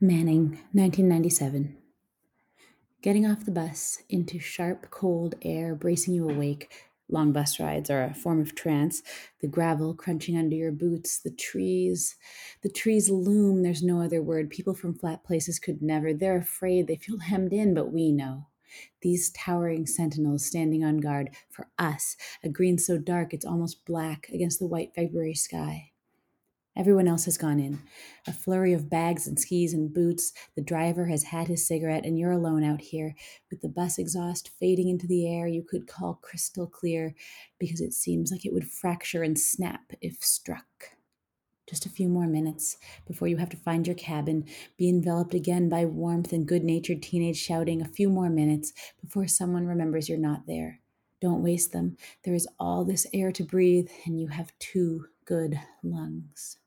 Manning, 1997. Getting off the bus into sharp, cold air, bracing you awake. Long bus rides are a form of trance. The gravel crunching under your boots, the trees. The trees loom, there's no other word. People from flat places could never. They're afraid, they feel hemmed in, but we know. These towering sentinels standing on guard for us, a green so dark it's almost black against the white February sky. Everyone else has gone in. A flurry of bags and skis and boots. The driver has had his cigarette, and you're alone out here with the bus exhaust fading into the air you could call crystal clear because it seems like it would fracture and snap if struck. Just a few more minutes before you have to find your cabin, be enveloped again by warmth and good natured teenage shouting. A few more minutes before someone remembers you're not there. Don't waste them. There is all this air to breathe, and you have two good lungs.